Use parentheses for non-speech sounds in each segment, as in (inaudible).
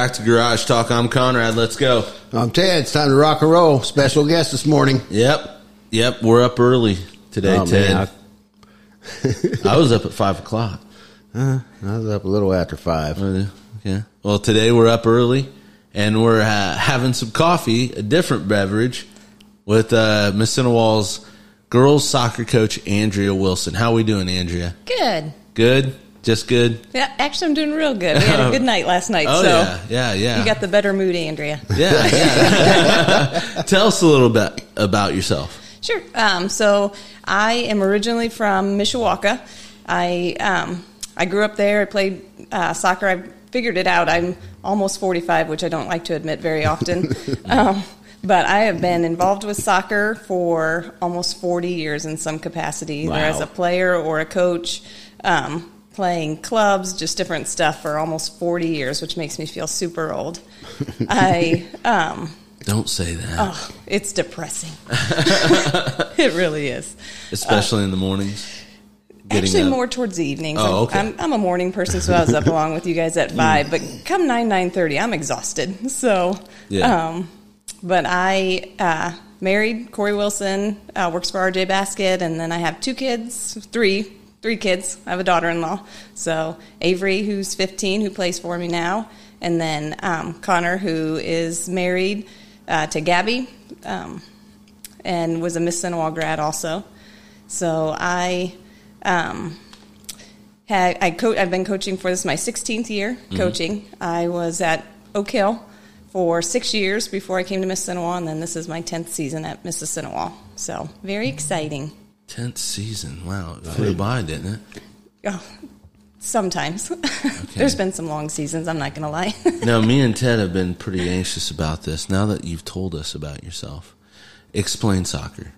Hey everyone, welcome back to Garage Talk. I'm Conrad. Let's go. I'm Ted. It's time to rock and roll. Special guest this morning. Yep, yep. We're up early today, Oh, Ted. man, I (laughs) was up at five o'clock. I was up a little after five. Okay. Well, today we're up early and we're uh, having some coffee, a different beverage, with uh, Mississinewa's girls soccer coach Andrea Wilson. How are we doing, Andrea? Good. Good. Just good. Yeah, actually, I'm doing real good. We had a good (laughs) night last night, Oh so yeah, yeah, yeah. you got the better mood, Andrea. (laughs) yeah, yeah. (laughs) Tell us a little bit about yourself. Sure. Um, so I am originally from Mishawaka. I um, I grew up there. I played uh, soccer. I figured it out. I'm almost 45, which I don't like to admit very often. um, but I have been involved with soccer for almost 40 years in some capacity, either Wow. as a player or a coach. Um, playing clubs, just different stuff for almost 40 years, which makes me feel super old. (laughs) I um, Don't say that, Oh, it's depressing. (laughs) it really is. especially in the mornings. Actually, up. more towards the evenings. Oh, I'm- okay. I'm, I'm a morning person, so I was up (laughs) along with you guys at five. But come nine nine thirty, I'm exhausted. So, Yeah. um, but I uh, married Corey Wilson, uh, works for RJ Basket, and then I have two kids, three, three kids. I have a daughter-in-law. So Avery, who's 15, who plays for me now, and then um, Connor, who is married uh, to Gabby, um, and was a Mississinewa grad also. So I um, had I co- I've been coaching for this my 16th year coaching. I was at Oak Hill for six years before I came to Mississinewa, and then this is my 10th season at Mississinewa. So very exciting. Tenth season. Wow, it flew by, didn't it? Oh, sometimes (laughs) there's been some long seasons. I'm not going to lie. (laughs) Now, me and Ted have been pretty anxious about this. Now that you've told us about yourself, explain soccer.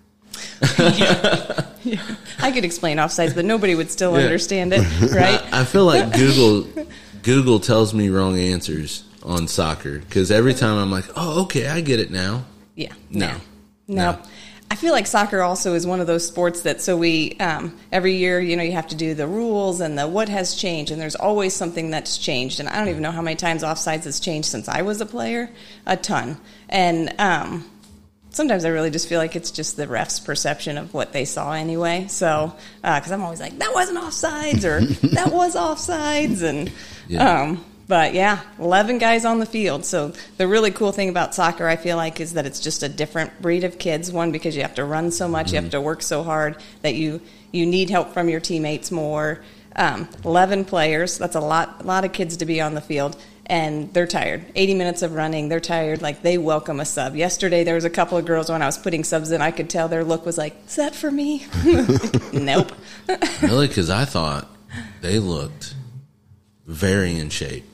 (laughs) Yeah, I could explain offsides, but nobody would still understand it, right? I feel like Google Google tells me wrong answers on soccer because every time I'm like, oh, okay, I get it now. Yeah. No. No. No. I feel like soccer also is one of those sports that so we um, every year you know you have to do the rules and the what has changed and there's always something that's changed and I don't even know how many times offsides has changed since I was a player a ton and um, sometimes I really just feel like it's just the refs perception of what they saw anyway so because I'm always like that wasn't offsides or (laughs) that was offsides and Yeah. um, but yeah, 11 guys on the field. So the really cool thing about soccer, I feel like, is that it's just a different breed of kids. One, because you have to run so much, you have to work so hard that you, you need help from your teammates more. Um, 11 players, that's a lot, a lot of kids to be on the field. And they're tired. 80 minutes of running, they're tired. Like they welcome a sub. Yesterday, there was a couple of girls when I was putting subs in, I could tell their look was like, is that for me? (laughs) nope. Really? Because I thought they looked very in shape.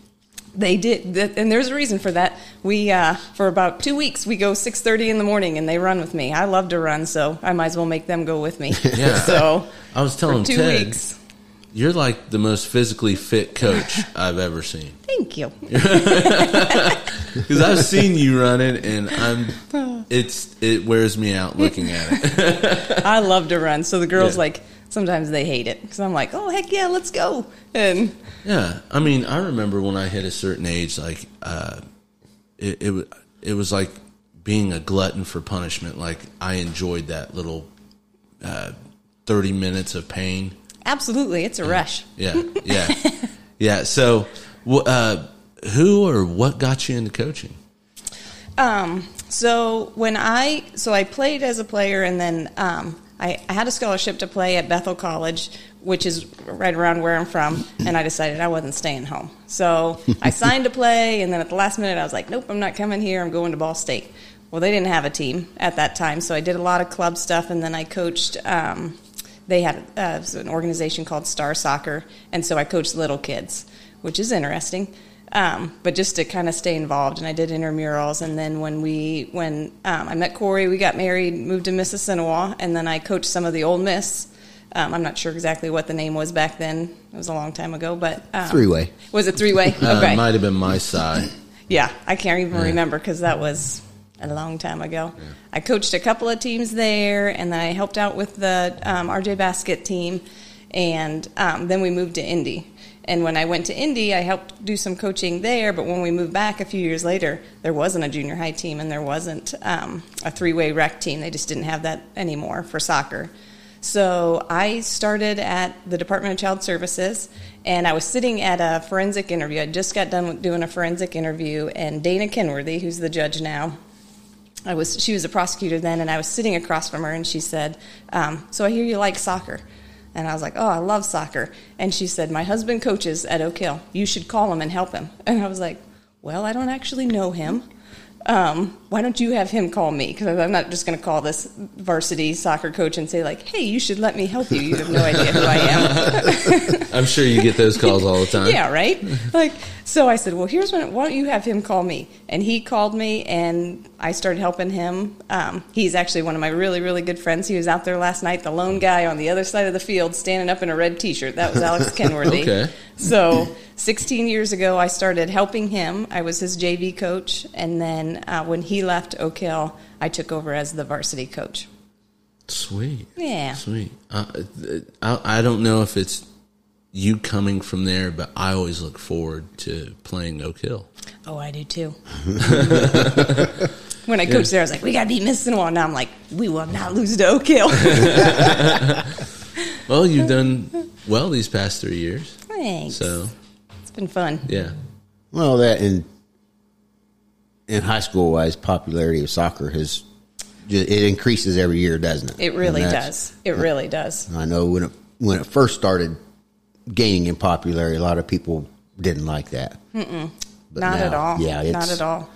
They did, and there's a reason for that. We uh, for about two weeks we go six thirty in the morning, and they run with me. I love to run, so I might as well make them go with me. (laughs) Yeah. so I was telling two Ted, weeks. you're like the most physically fit coach (laughs) I've ever seen. Thank you. (laughs) Because I've seen you running, and I'm (sighs) it's it wears me out looking at it. I love to run. So the girls Yeah. like sometimes they hate it because I'm like, oh heck yeah, let's go. And Yeah, I mean, I remember when I hit a certain age, like uh, it it, it was like being a glutton for punishment. Like I enjoyed that little uh, thirty minutes of pain. absolutely, it's a rush. Yeah, yeah, (laughs) yeah. So, uh, who or what got you into coaching? Um, so when I so I played as a player, and then um, I, I had a scholarship to play at Bethel College, which is right around where I'm from, and I decided I wasn't staying home. So (laughs) I signed to play, and then at the last minute, I was like, "Nope, I'm not coming here. I'm going to Ball State." Well, they didn't have a team at that time, so I did a lot of club stuff, and then I coached. Um, they had uh, an organization called Star Soccer, and so I coached little kids, which is interesting. Um, but just to kind of stay involved, and I did intramurals, and then when we when um, I met Corey, we got married, moved to Mississinewa, and then I coached some of the Ole Miss. Um, I'm not sure exactly what the name was back then; it was a long time ago. But um, Three way. was it three way? Uh, Okay, might have been my side. yeah, I can't even remember because that was a long time ago. I coached a couple of teams there, and then I helped out with the um, RJ Basket team, and um, then we moved to Indy. And when I went to Indy, I helped do some coaching there. But when we moved back a few years later, there wasn't a junior high team and there wasn't um, a three way rec team. They just didn't have that anymore for soccer. So I started at the Department of Child Services, and I was sitting at a forensic interview. I just got done doing a forensic interview, and Dana Kenworthy, who's the judge now, I was she was a prosecutor then, and I was sitting across from her, and she said, um, "So I hear you like soccer." And I was like, "Oh, I love soccer." And she said, "My husband coaches at Oak Hill. You should call him and help him." (laughs) And I was like, "Well, I don't actually know him." um, why don't you have him call me? Because I'm not just going to call this varsity soccer coach and say like, hey, you should let me help you. You have no idea who I am. (laughs) (laughs) I'm sure you get those calls all the time. yeah, right. Like, so I said, well, here's what. Why don't you have him call me? And he called me, and I started helping him. Um, he's actually one of my really, really good friends. He was out there last night, the lone guy on the other side of the field, standing up in a red T-shirt. That was Alex (laughs) Kenworthy. Okay. So 16 years ago, I started helping him. I was his JV coach, and then uh, when he left Oak Hill, I took over as the varsity coach. Sweet. Yeah. Sweet. Uh, I, I don't know if it's you coming from there, but I always look forward to playing Oak Hill. Oh, I do too. (laughs) when I coached there, I was like, we got to beat Mississinewa. Now I'm like, we will not lose to Oak Hill. (laughs) Well, you've done well these past three years. Thanks. So, It's been fun. yeah. Well, that in in high school wise, popularity of soccer has it increases every year, doesn't it? It really does. It really does. I know when it when it first started gaining in popularity, a lot of people didn't like that. Not at all. Yeah, not at all.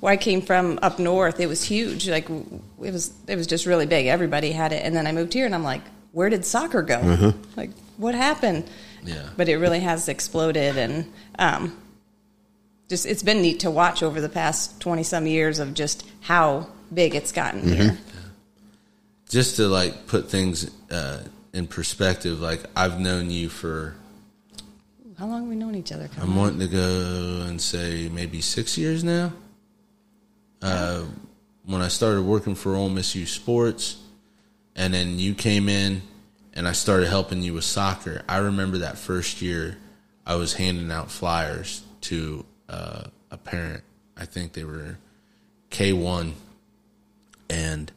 Where I came from up north, it was huge. Like it was, it was just really big. Everybody had it, and then I moved here, and I'm like, where did soccer go? Mm-hmm. Like, what happened? Yeah. But it really has exploded, and um, just it's been neat to watch over the past twenty some years of just how big it's gotten Mm-hmm. here. Just to like put things uh, in perspective, like I've known you for, How long have we known each other? Colin? I'm wanting to go and say maybe six years now. Uh, when I started working for Ole Miss Youth Sports, and then you came in and I started helping you with soccer. I remember that first year I was handing out flyers to uh, a parent. I think they were K1 and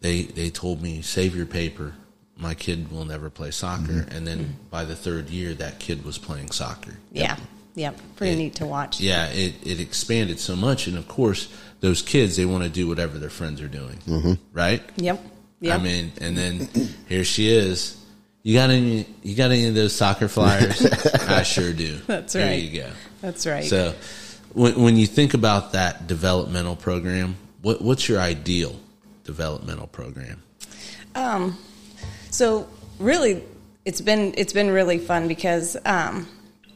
they they told me save your paper. My kid will never play soccer. And then by the third year that kid was playing soccer. Yeah, yep. Pretty Yeah. neat to watch. Yeah, it, it expanded so much and of course those kids they want to do whatever their friends are doing. Mm-hmm. Right? Yep. Yep. I mean, and then here she is. You got any? You got any of those soccer flyers? (laughs) I sure do. That's right. there you go. That's right. So, when when you think about that developmental program, what what's your ideal developmental program? Um, so really, it's been it's been really fun because um,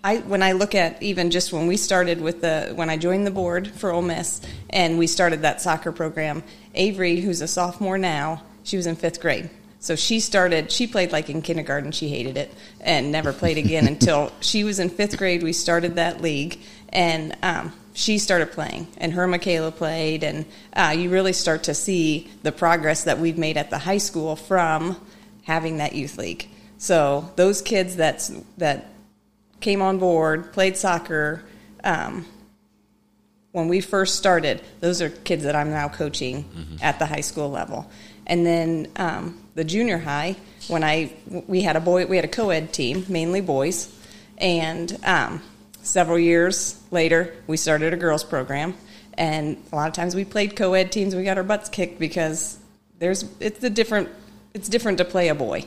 I when I look at even just when we started with the when I joined the board for Ole Miss and we started that soccer program, Avery, who's a sophomore now, she was in fifth grade. So she started. She played like in kindergarten. She hated it and never played again (laughs) until she was in fifth grade. We started that league, and um, she started playing, and her Michaela played, and uh, you really start to see the progress that we've made at the high school from having that youth league. So those kids that's that came on board, played soccer. Um, when we first started, those are kids that I'm now coaching at the high school level. And then um, the junior high, when I we had a boy, we had a co-ed team, mainly boys, and um, several years later, we started a girls program. And a lot of times we played co-ed teams. We got our butts kicked because there's it's a different it's different to play a boy.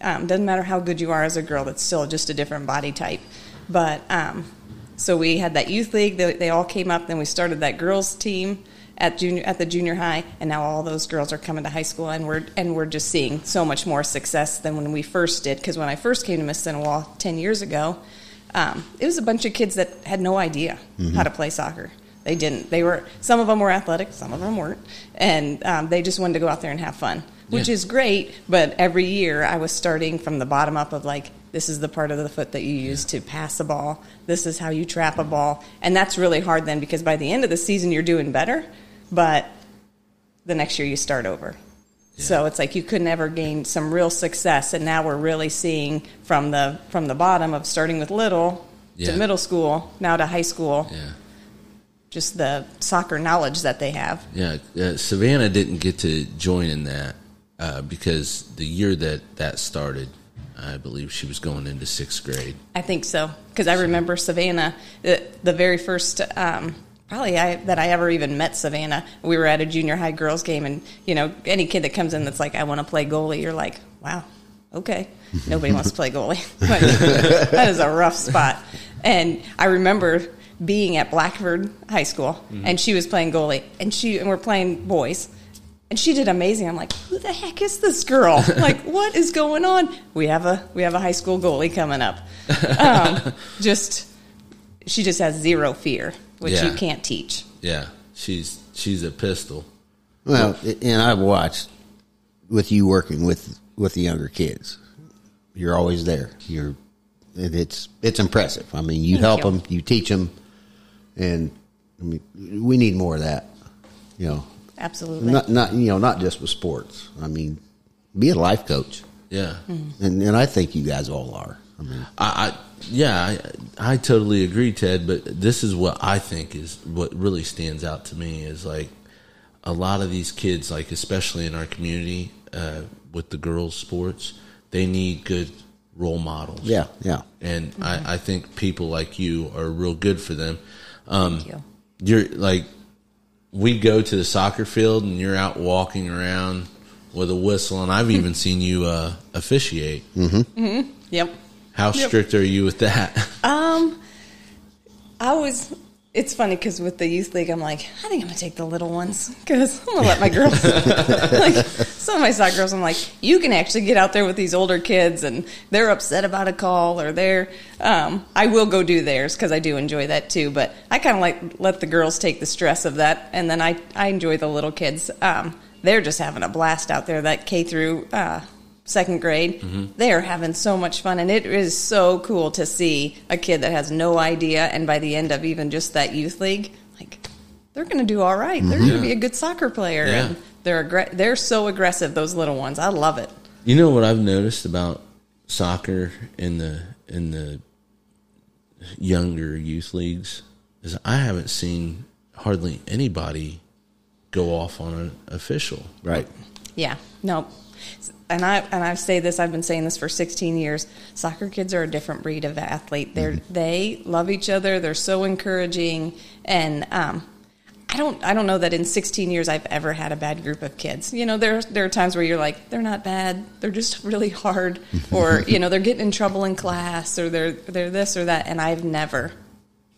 Um, doesn't matter how good you are as a girl; it's still just a different body type. But um, so we had that youth league. They, they all came up. Then we started that girls team at junior at the junior high, and now all those girls are coming to high school, and we're and we're just seeing so much more success than when we first did. Because when I first came to Mississinewa ten years ago, um, it was a bunch of kids that had no idea how to play soccer. They didn't. They were some of them were athletic, some of them weren't, and um, they just wanted to go out there and have fun, which Yeah. is great. But every year, I was starting from the bottom up of like, this is the part of the foot that you use to pass a ball. This is how you trap a ball, and that's really hard then because by the end of the season, you're doing better, but the next year you start over. So it's like you could never gain some real success, and now we're really seeing from the from the bottom of starting with little Yeah. to middle school, now to high school, Yeah. just the soccer knowledge that they have. Yeah, uh, Savannah didn't get to join in that uh, because the year that that started, I believe she was going into sixth grade. I think so because I remember Savannah, the, the very first. Um, Probably I, that I ever even met Savannah. We were at a junior high girls game, and you know, any kid that comes in that's like, "I want to play goalie," you're like, "Wow, okay." Nobody wants to play goalie. (laughs) That is a rough spot. And I remember being at Blackford High School, and she was playing goalie, and she and we're playing boys, and she did amazing. I'm like, who the heck is this girl? (laughs) like, what is going on? We have a we have a high school goalie coming up. Um, (laughs) just she just has zero fear, which Yeah. you can't teach. Yeah, she's she's a pistol. Well, and I've watched with you working with with the younger kids. You're always there. You're it's it's impressive. I mean, you Thank help you. them, you teach them, and I mean, we need more of that. You know, Absolutely. not not you know not just with sports. I mean, be a life coach, Yeah, and and I think you guys all are. I mean, I, I yeah, I, I totally agree, Ted. But this is what I think is what really stands out to me is like a lot of these kids, like especially in our community uh, with the girls' sports, they need good role models. yeah, yeah. and I, I think people like you are real good for them. Um, Thank you. You're like, we go to the soccer field and you're out walking around with a whistle, and I've even seen you uh, officiate. Yep. How strict are you with that? (laughs) Um, I was. It's funny because with the youth league, I'm like, I think I'm gonna take the little ones because I'm gonna let my girls. (laughs) like some of my soccer girls, I'm like, you can actually get out there with these older kids, and they're upset about a call or they're. Um, I will go do theirs because I do enjoy that too. But I kind of like let the girls take the stress of that, and then I I enjoy the little kids. Um, they're just having a blast out there. That K through. Uh, second grade, mm-hmm. they are having so much fun, and it is so cool to see a kid that has no idea, and by the end of even just that youth league, like they're going to do all right. They're going to mm-hmm. be a good soccer player, Yeah. and they're aggr- they're so aggressive. Those little ones, I love it. You know what I've noticed about soccer in the in the younger youth leagues is I haven't seen hardly anybody go off on an official. Right. Yeah, no. And I and I say this. I've been saying this for 16 years. Soccer kids are a different breed of athlete. They're they love each other. They're so encouraging, and um, I don't I don't know that in 16 years I've ever had a bad group of kids. You know, there there are times where you're like they're not bad. They're just really hard, (laughs) or you know they're getting in trouble in class, or they're they're this or that. And I've never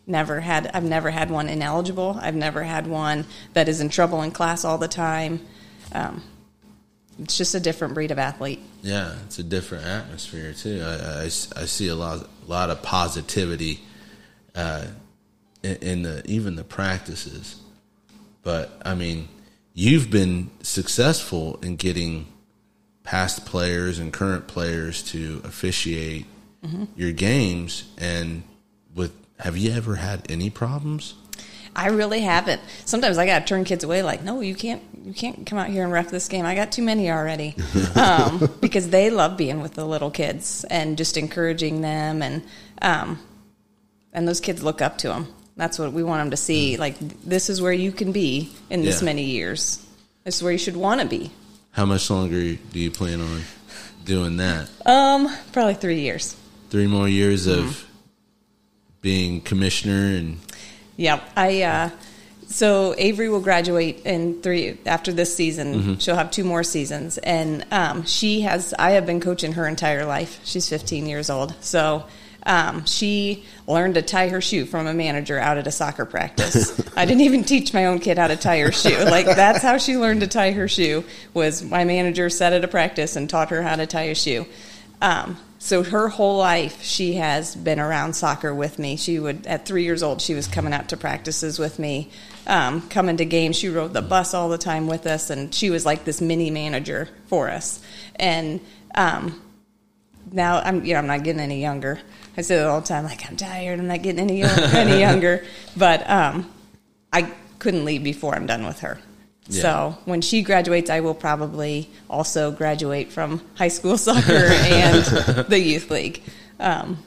never had I've never had one ineligible. I've never had one that is in trouble in class all the time. Um, it's just a different breed of athlete. Yeah, it's a different atmosphere too. I, I, I see a lot, lot of positivity uh, in, in the even the practices. But I mean, you've been successful in getting past players and current players to officiate your games. And with, have you ever had any problems? I really haven't. Sometimes I got to turn kids away. Like, no, you can't. You can't come out here and ref this game. I got too many already, um, (laughs) because they love being with the little kids and just encouraging them, and um, and those kids look up to them. That's what we want them to see. Like, this is where you can be in this Yeah. many years. This is where you should want to be. How much longer do you plan on doing that? Um, probably three years. Three more years of being commissioner and Yeah, I. Uh, so Avery will graduate in three after this season. She'll have two more seasons, and um, she has. I have been coaching her entire life. She's 15 years old, so. Um, she learned to tie her shoe from a manager out at a soccer practice. (laughs) I didn't even teach my own kid how to tie her shoe. Like that's how she learned to tie her shoe. Was my manager sat at a practice and taught her how to tie a shoe. Um, so her whole life, she has been around soccer with me. She would, at three years old, she was coming out to practices with me, um, coming to games. She rode the bus all the time with us, and she was like this mini manager for us. And um, now I'm, you know, I'm not getting any younger. I say it all the time, like I'm tired. I'm not getting any (laughs) any younger. But um, I couldn't leave before I'm done with her. Yeah. So when she graduates, I will probably also graduate from high school soccer and (laughs) the youth league. Um,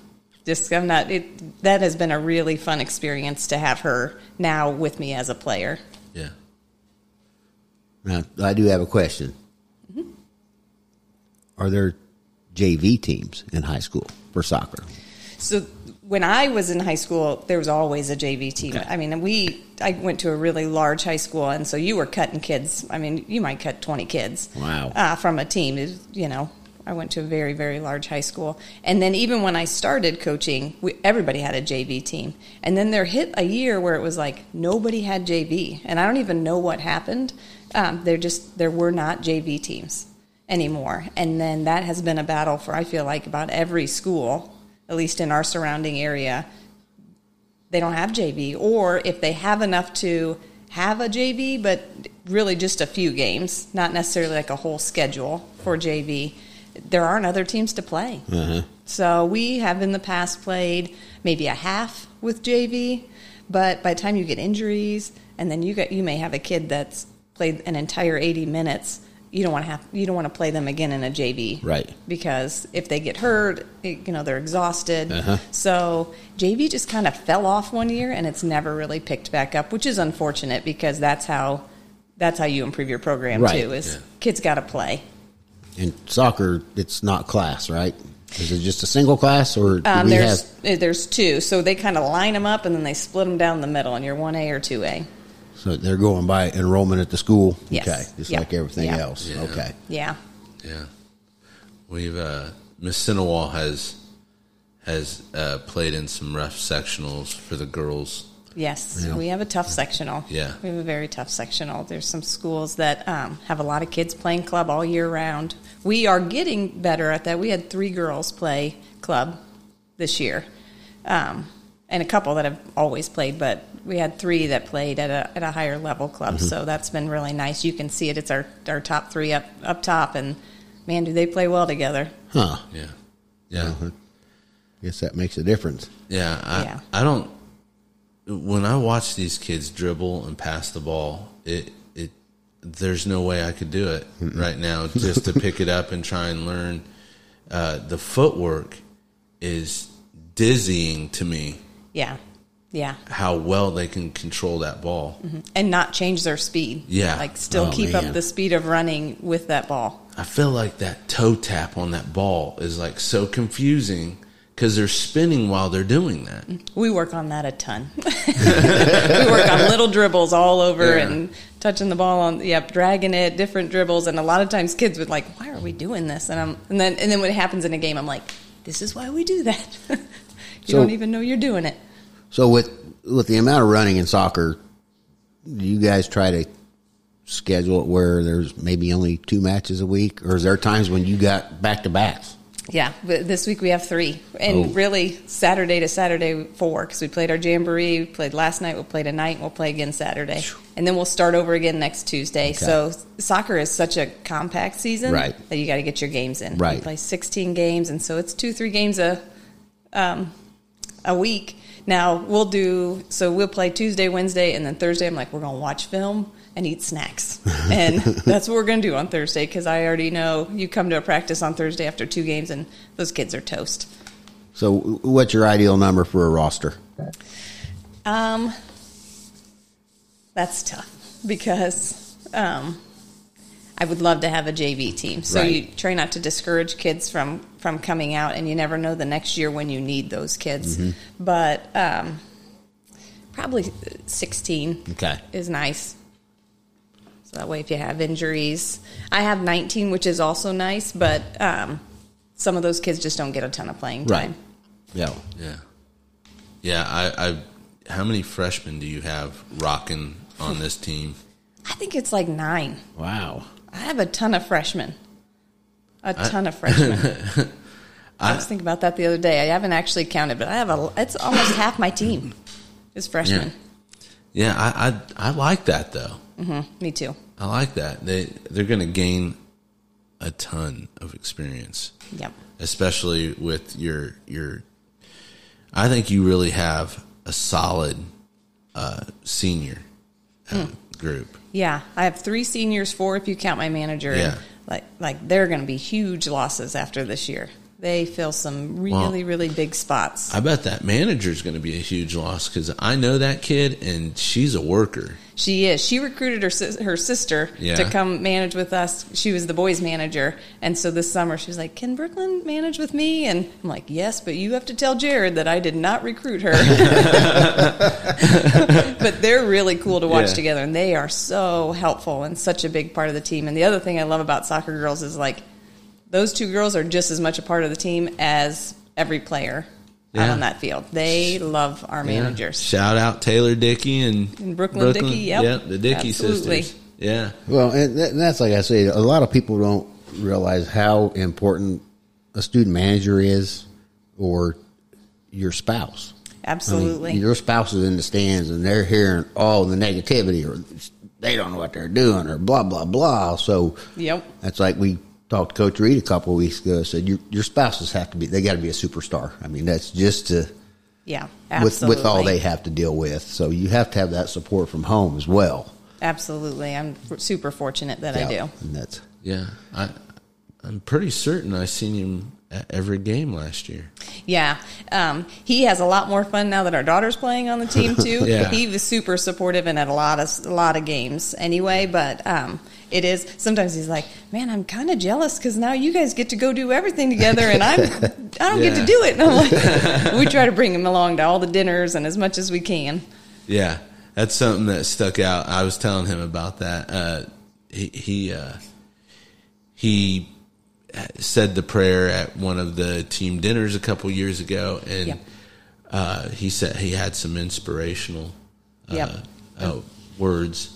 just I'm not. It, that has been a really fun experience to have her now with me as a player. Yeah. Now, I do have a question. Mm-hmm. Are there JV teams in high school for soccer? So when I was in high school, there was always a JV team. Okay. I mean, we I went to a really large high school, and so you were cutting kids. I mean, you might cut twenty kids. Wow. Uh, from a team, you know. I went to a very, very large high school, and then even when I started coaching, we, everybody had a JV team. And then there hit a year where it was like nobody had JV, and I don't even know what happened. Um, there just there were not JV teams anymore, and then that has been a battle for I feel like about every school, at least in our surrounding area, they don't have JV, or if they have enough to have a JV, but really just a few games, not necessarily like a whole schedule for JV, there aren't other teams to play. So we have in the past played maybe a half with JV, but by the time you get injuries, and then you get you may have a kid that's played an entire 80 minutes. You don't want to have you don't want to play them again in a JV, Right. Because if they get hurt, it- you know they're exhausted. Uh-huh. So JV just kind of fell off one year, and it's never really picked back up, which is unfortunate because that's how that's how you improve your program Right. too. Is Yeah. kids got to play. In soccer, it's not class, right? Is it just a single class, or do Um, we there's have? uh, there's two, so they kind of line them up and then they split them down the middle, and you're one A or two A. So they're going by enrollment at the school. Yes. Okay, just Yeah. like everything Yeah. else. Yeah. Okay. Yeah, Yeah, we've uh, Miss Sinowal has has uh, played in some rough sectionals for the girls. Yes, Yeah. we have a tough sectional. Yeah. we have a very tough sectional. There's some schools that um, have a lot of kids playing club all year round. We are getting better at that. We had three girls play club this year, um, and a couple that have always played, but we had three that played at a at a higher level club. Mm-hmm. So that's been really nice. You can see it. It's our our top three up up top, and man, do they play well together. Huh. Yeah, yeah, I Guess that makes a difference. yeah. I, Yeah. I don't. When I watch these kids dribble and pass the ball, it it there's no way I could do it right now. Just to pick it up and try and learn, uh, the footwork is dizzying to me. Yeah, yeah. How well they can control that ball. and not change their speed. Yeah. Like still Oh, keep man. up the speed of running with that ball. I feel like that toe tap on that ball is like so confusing because they're spinning while they're doing that. Mm-hmm. We work on that a ton. (laughs) we work on little dribbles all over Yeah. and touching the ball on yep, dragging it, different dribbles and a lot of times kids would like, Why are we doing this? And I'm and then and then when it happens in a game I'm like, This is why we do that. (laughs) you So- don't even know you're doing it. So with with the amount of running in soccer, do you guys try to schedule it where there's maybe only two matches a week, or is there times when you got back to backs? Yeah, this week we have three, and Oh. really Saturday to Saturday four because we played our jamboree, we played last night, we'll play tonight, and we'll play again Saturday, and then we'll start over again next Tuesday. So soccer is such a compact season, Right. That you got to get your games in. Right. we play sixteen games, and so it's two three games a um, a week. Now we'll do so we'll play Tuesday, Wednesday, and then Thursday. I'm like we're gonna watch film and eat snacks, and that's what we're gonna do on Thursday because I already know you come to a practice on Thursday after two games and those kids are toast. So, what's your ideal number for a roster? Um, that's tough because um, I would love to have a JV team. So Right. you try not to discourage kids from from coming out, and you never know the next year when you need those kids. But um, probably sixteen Okay. is nice. So that way, if you have injuries, I have 19, which is also nice, but um, some of those kids just don't get a ton of playing time. Right. time. Yeah. Yeah, yeah. I, I how many freshmen do you have rocking on this team? I think it's like nine. Wow. I have a ton of freshmen. A ton of freshmen. (laughs) I, was thinking about that the other day. I haven't actually counted, but I have a. It's almost half my team is freshmen. Yeah, I I, I like that though. Me too. I like that. They they're going to gain a ton of experience, Yep. especially with your your. I think you really have a solid uh, senior uh, group. Yeah, I have three seniors, four if you count my manager. Yeah. like like they're going to be huge losses after this year. They fill some really really big spots. I bet that manager's going to be a huge loss because I know that kid and she's a worker. She is. She recruited her her sister Yeah. to come manage with us. She was the boys manager, and so this summer she was like, "Can Brooklyn manage with me?" And I'm like, "Yes, but you have to tell Jared that I did not recruit her." (laughs) but they're really cool to watch Yeah. together, and they are so helpful and such a big part of the team. And the other thing I love about soccer girls is like those two girls are just as much a part of the team as every player out Yeah. on that field. They love our managers. Shout out Taylor Dickey and, And Brooklyn Dickey, yep. the Dickey Absolutely. sisters. Yeah, Well, and that- that's like I say, a lot of people don't realize how important a student manager is or your spouse. I mean, Absolutely. your spouse is in the stands and they're hearing all the negativity or they don't know what they're doing or blah, blah, blah. So Yep. that's like we talked to Coach Reed a couple of weeks ago. Said your, your spouses have to be, they got to be a superstar. I mean, that's just to, Yeah, with, absolutely. with all they have to deal with. So you have to have that support from home as well. Absolutely. I'm f- super fortunate that I do. And that's, yeah. I I'm pretty certain I seen him at every game last year. Yeah. Um, he has a lot more fun now that our daughter's playing on the team (laughs) too. Yeah. He was super supportive and at a lot of a lot of games anyway, but um, it is sometimes he's like, "Man, I'm kind of jealous cuz now you guys get to go do everything together and I'm (laughs) I don't get to do it." And I'm like (laughs) we try to bring him along to all the dinners and as much as we can. Yeah, that's something that stuck out. I was telling him about that. Uh, he he uh, he said the prayer at one of the team dinners a couple years ago, and Yep. uh, he said he had some inspirational uh, Yep. uh, words,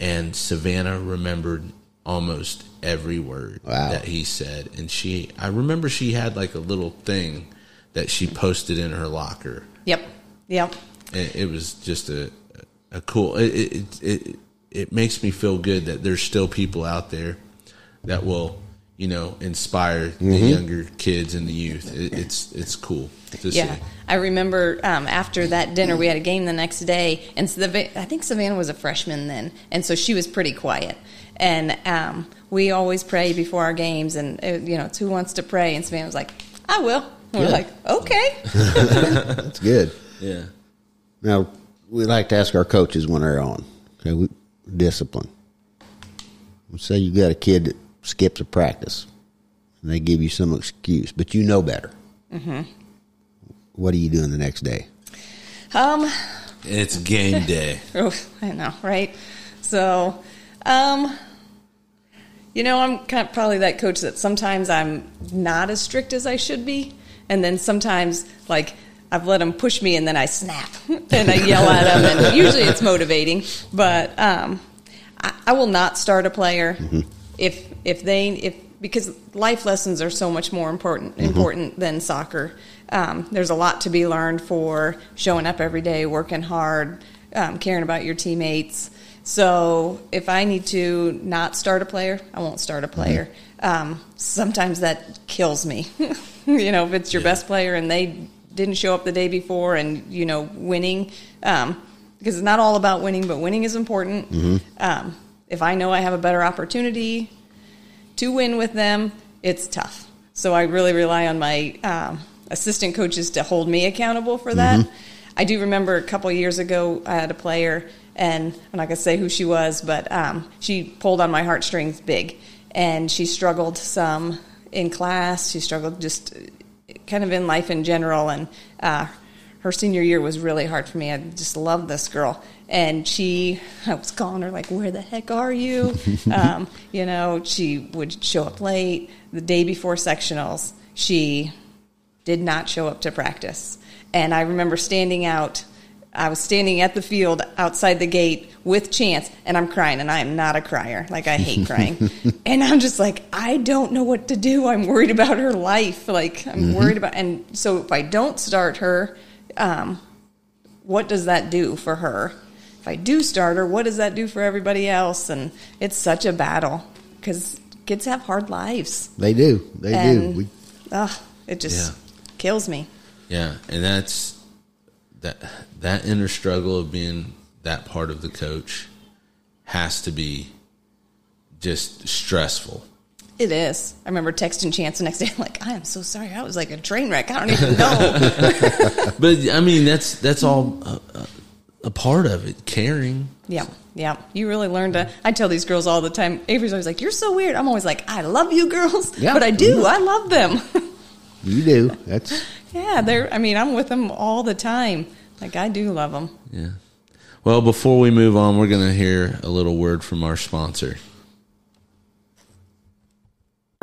and Savannah remembered almost every word Wow. that he said, and she I remember she had like a little thing that she posted in her locker Yep. Yep. it, it was just a a cool. It, it it it makes me feel good that there's still people out there that will you know inspire the younger kids and the youth. It, it's it's cool to Yeah, see. I remember um, after that dinner, we had a game the next day, and Sav- I think Savannah was a freshman then, and so she was pretty quiet. And um, we always pray before our games, and uh, you know, it's who wants to pray, and Savannah was like, "I will." And we're Yeah. like, "Okay." (laughs) that's good. Yeah. Now, we like to ask our coaches when they're on. Okay, we, discipline. Let's say you got a kid that skips a practice, and they give you some excuse, but you know better. Mm-hmm. What are you doing the next day? Um, It's game day. (laughs) Oh, I know, right? So, um, you know, I'm kind of probably that coach that sometimes I'm not as strict as I should be, and then sometimes like I've let them push me, and then I snap (laughs) and I yell at them, and (laughs) usually it's motivating. But um, I, I will not start a player if if they if because life lessons are so much more important important than soccer. Um, there's a lot to be learned for showing up every day, working hard, um, caring about your teammates. So if I need to not start a player, I won't start a player. Um, sometimes that kills me. (laughs) you know, if it's your best player and they didn't show up the day before, and you know, winning. Um, because it's not all about winning, but winning is important. Um, if I know I have a better opportunity to win with them, it's tough. So I really rely on my um, assistant coaches to hold me accountable for that. I do remember a couple years ago, I had a player, and I'm not going to say who she was, but um, she pulled on my heartstrings big, and she struggled some in class. She struggled just kind of in life in general, and uh, her senior year was really hard for me. I just loved this girl. And she, I was calling her like, "Where the heck are you?" (laughs) um, you know, she would show up late the day before sectionals. She did not show up to practice, and I remember standing out. I was standing at the field outside the gate with Chance, and I'm crying, and I am not a crier. Like I hate crying, (laughs) and I'm just like, I don't know what to do. I'm worried about her life. Like I'm worried about, and so if I don't start her, um, what does that do for her? If I do start her, what does that do for everybody else? And it's such a battle because kids have hard lives, They do. They do. We, ugh, it just Yeah. kills me. Yeah, and that's that that inner struggle of being that part of the coach has to be just stressful. It is. I remember texting Chance the next day, like, I am so sorry. I was like a train wreck. I don't even know. (laughs) But I mean, that's that's all a, a, a part of it. Caring. yeah, yeah. You really learn to. I tell these girls all the time. Avery's always like, You're so weird. I'm always like, I love you girls. Yeah. But I do. Mm-hmm. I love them. (laughs) You do. That's (laughs) yeah, they're, I mean, I'm with them all the time. Like, I do love them. Yeah. Well, before we move on, we're going to hear a little word from our sponsor.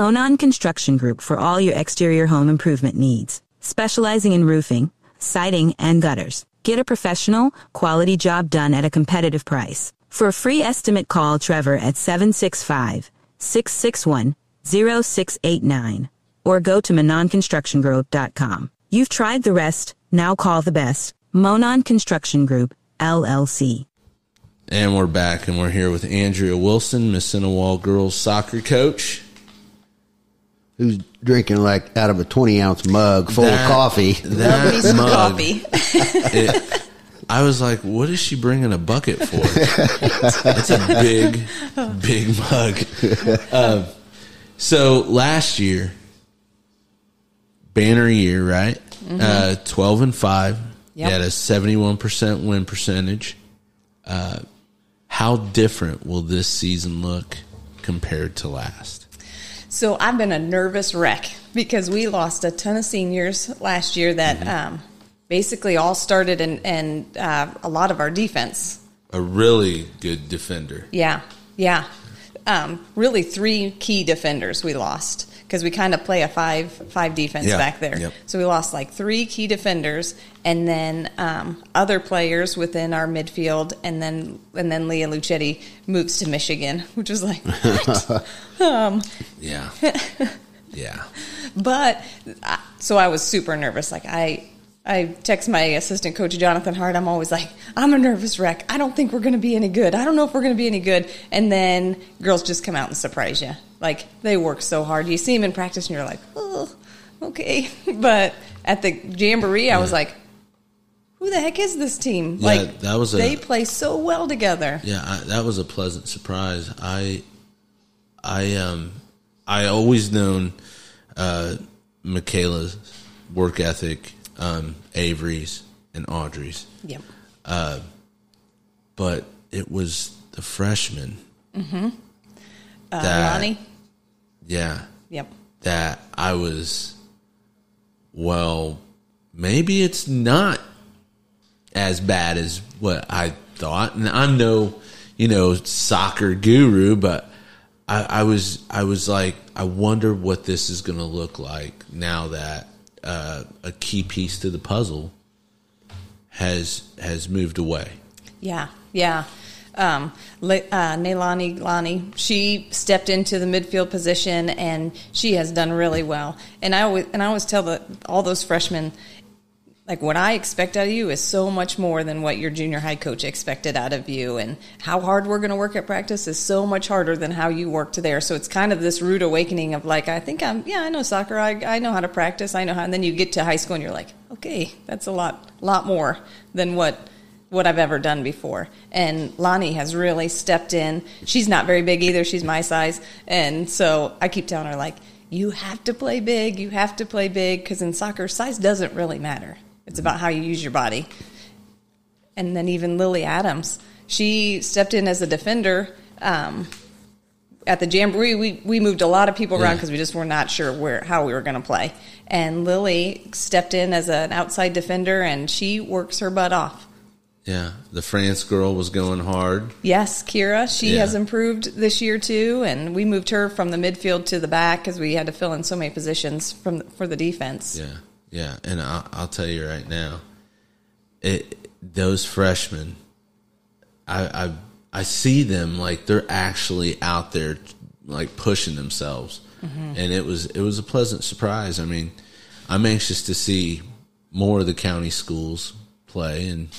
Monon Construction Group for all your exterior home improvement needs, specializing in roofing, siding, and gutters. Get a professional, quality job done at a competitive price. For a free estimate, call Trevor at 765 661 0689 or go to MononConstructionGroup.com. You've tried the rest, now call the best. Monon Construction Group, LLC. And we're back, and we're here with Andrea Wilson, Miss girls soccer coach. Who's drinking like out of a twenty ounce mug full That- (laughs) of coffee. Love That some mug, coffee. it- (laughs) I was like, what is she bringing a bucket for? (laughs) it's a big, big mug. Um, so last year, banner year, right? Uh, 12 and 5. Yep. You had a 71% win percentage. Uh, how different will this season look compared to last? So I've been a nervous wreck because we lost a ton of seniors last year that um, basically all started and and uh, a lot of our defense. A really good defender. Yeah, yeah. Um, really, three key defenders we lost because we kind of play a five five defense Yeah, back there. yep. So we lost like three key defenders, and then um, other players within our midfield, and then and then Leah Lucetti moves to Michigan, (laughs) which was like, what? (laughs) Yeah. (laughs) yeah. But so I was super nervous. Like I, I text my assistant coach Jonathan Hart. I'm always like, I'm a nervous wreck. I don't think we're going to be any good. I don't know if we're going to be any good. And then girls just come out and surprise you. Like they work so hard. You see them in practice, and you're like, oh, okay. (laughs) But at the jamboree, I was like, who the heck is this team? Yeah, like that was a- they play so well together. Yeah, I, that was a pleasant surprise. I, I um, I always known uh, Michaela's work ethic, um, Avery's and Audrey's, Yep. but it was the freshmen. Uh, That- Lonnie. Yeah, Yep. that I was. Well, maybe it's not as bad as what I thought, and I'm no, you know, soccer guru, but I, I was, I was like, I wonder what this is going to look like now that uh, a key piece to the puzzle has has moved away. Yeah, yeah. Um, Le- uh, Lani, she stepped into the midfield position and she has done really well. And I always and I always tell the all those freshmen, like what I expect out of you is so much more than what your junior high coach expected out of you. And how hard we're going to work at practice is so much harder than how you worked there. So it's kind of this rude awakening of like, I think I'm, yeah, I know soccer. I, I know how to practice. I know how. And then you get to high school and you're like, okay, that's a lot, lot more than what what I've ever done before. And Lonnie has really stepped in. She's not very big either. She's my size. And so I keep telling her, like, you have to play big. You have to play big because in soccer, size doesn't really matter. It's about how you use your body. And then even Lily Adams, she stepped in as a defender. Um, at the jamboree, we, we moved a lot of people around Yeah. because we just were not sure where how we were going to play. And Lily stepped in as an outside defender, and she works her butt off. Yeah, the France girl was going hard. Yes, Kira. She Yeah. has improved this year too, and we moved her from the midfield to the back because we had to fill in so many positions from for the defense. Yeah, yeah, and I'll, I'll tell you right now, it those freshmen, I, I I see them like they're actually out there like pushing themselves, and it was it was a pleasant surprise. I mean, I'm anxious to see more of the county schools play, and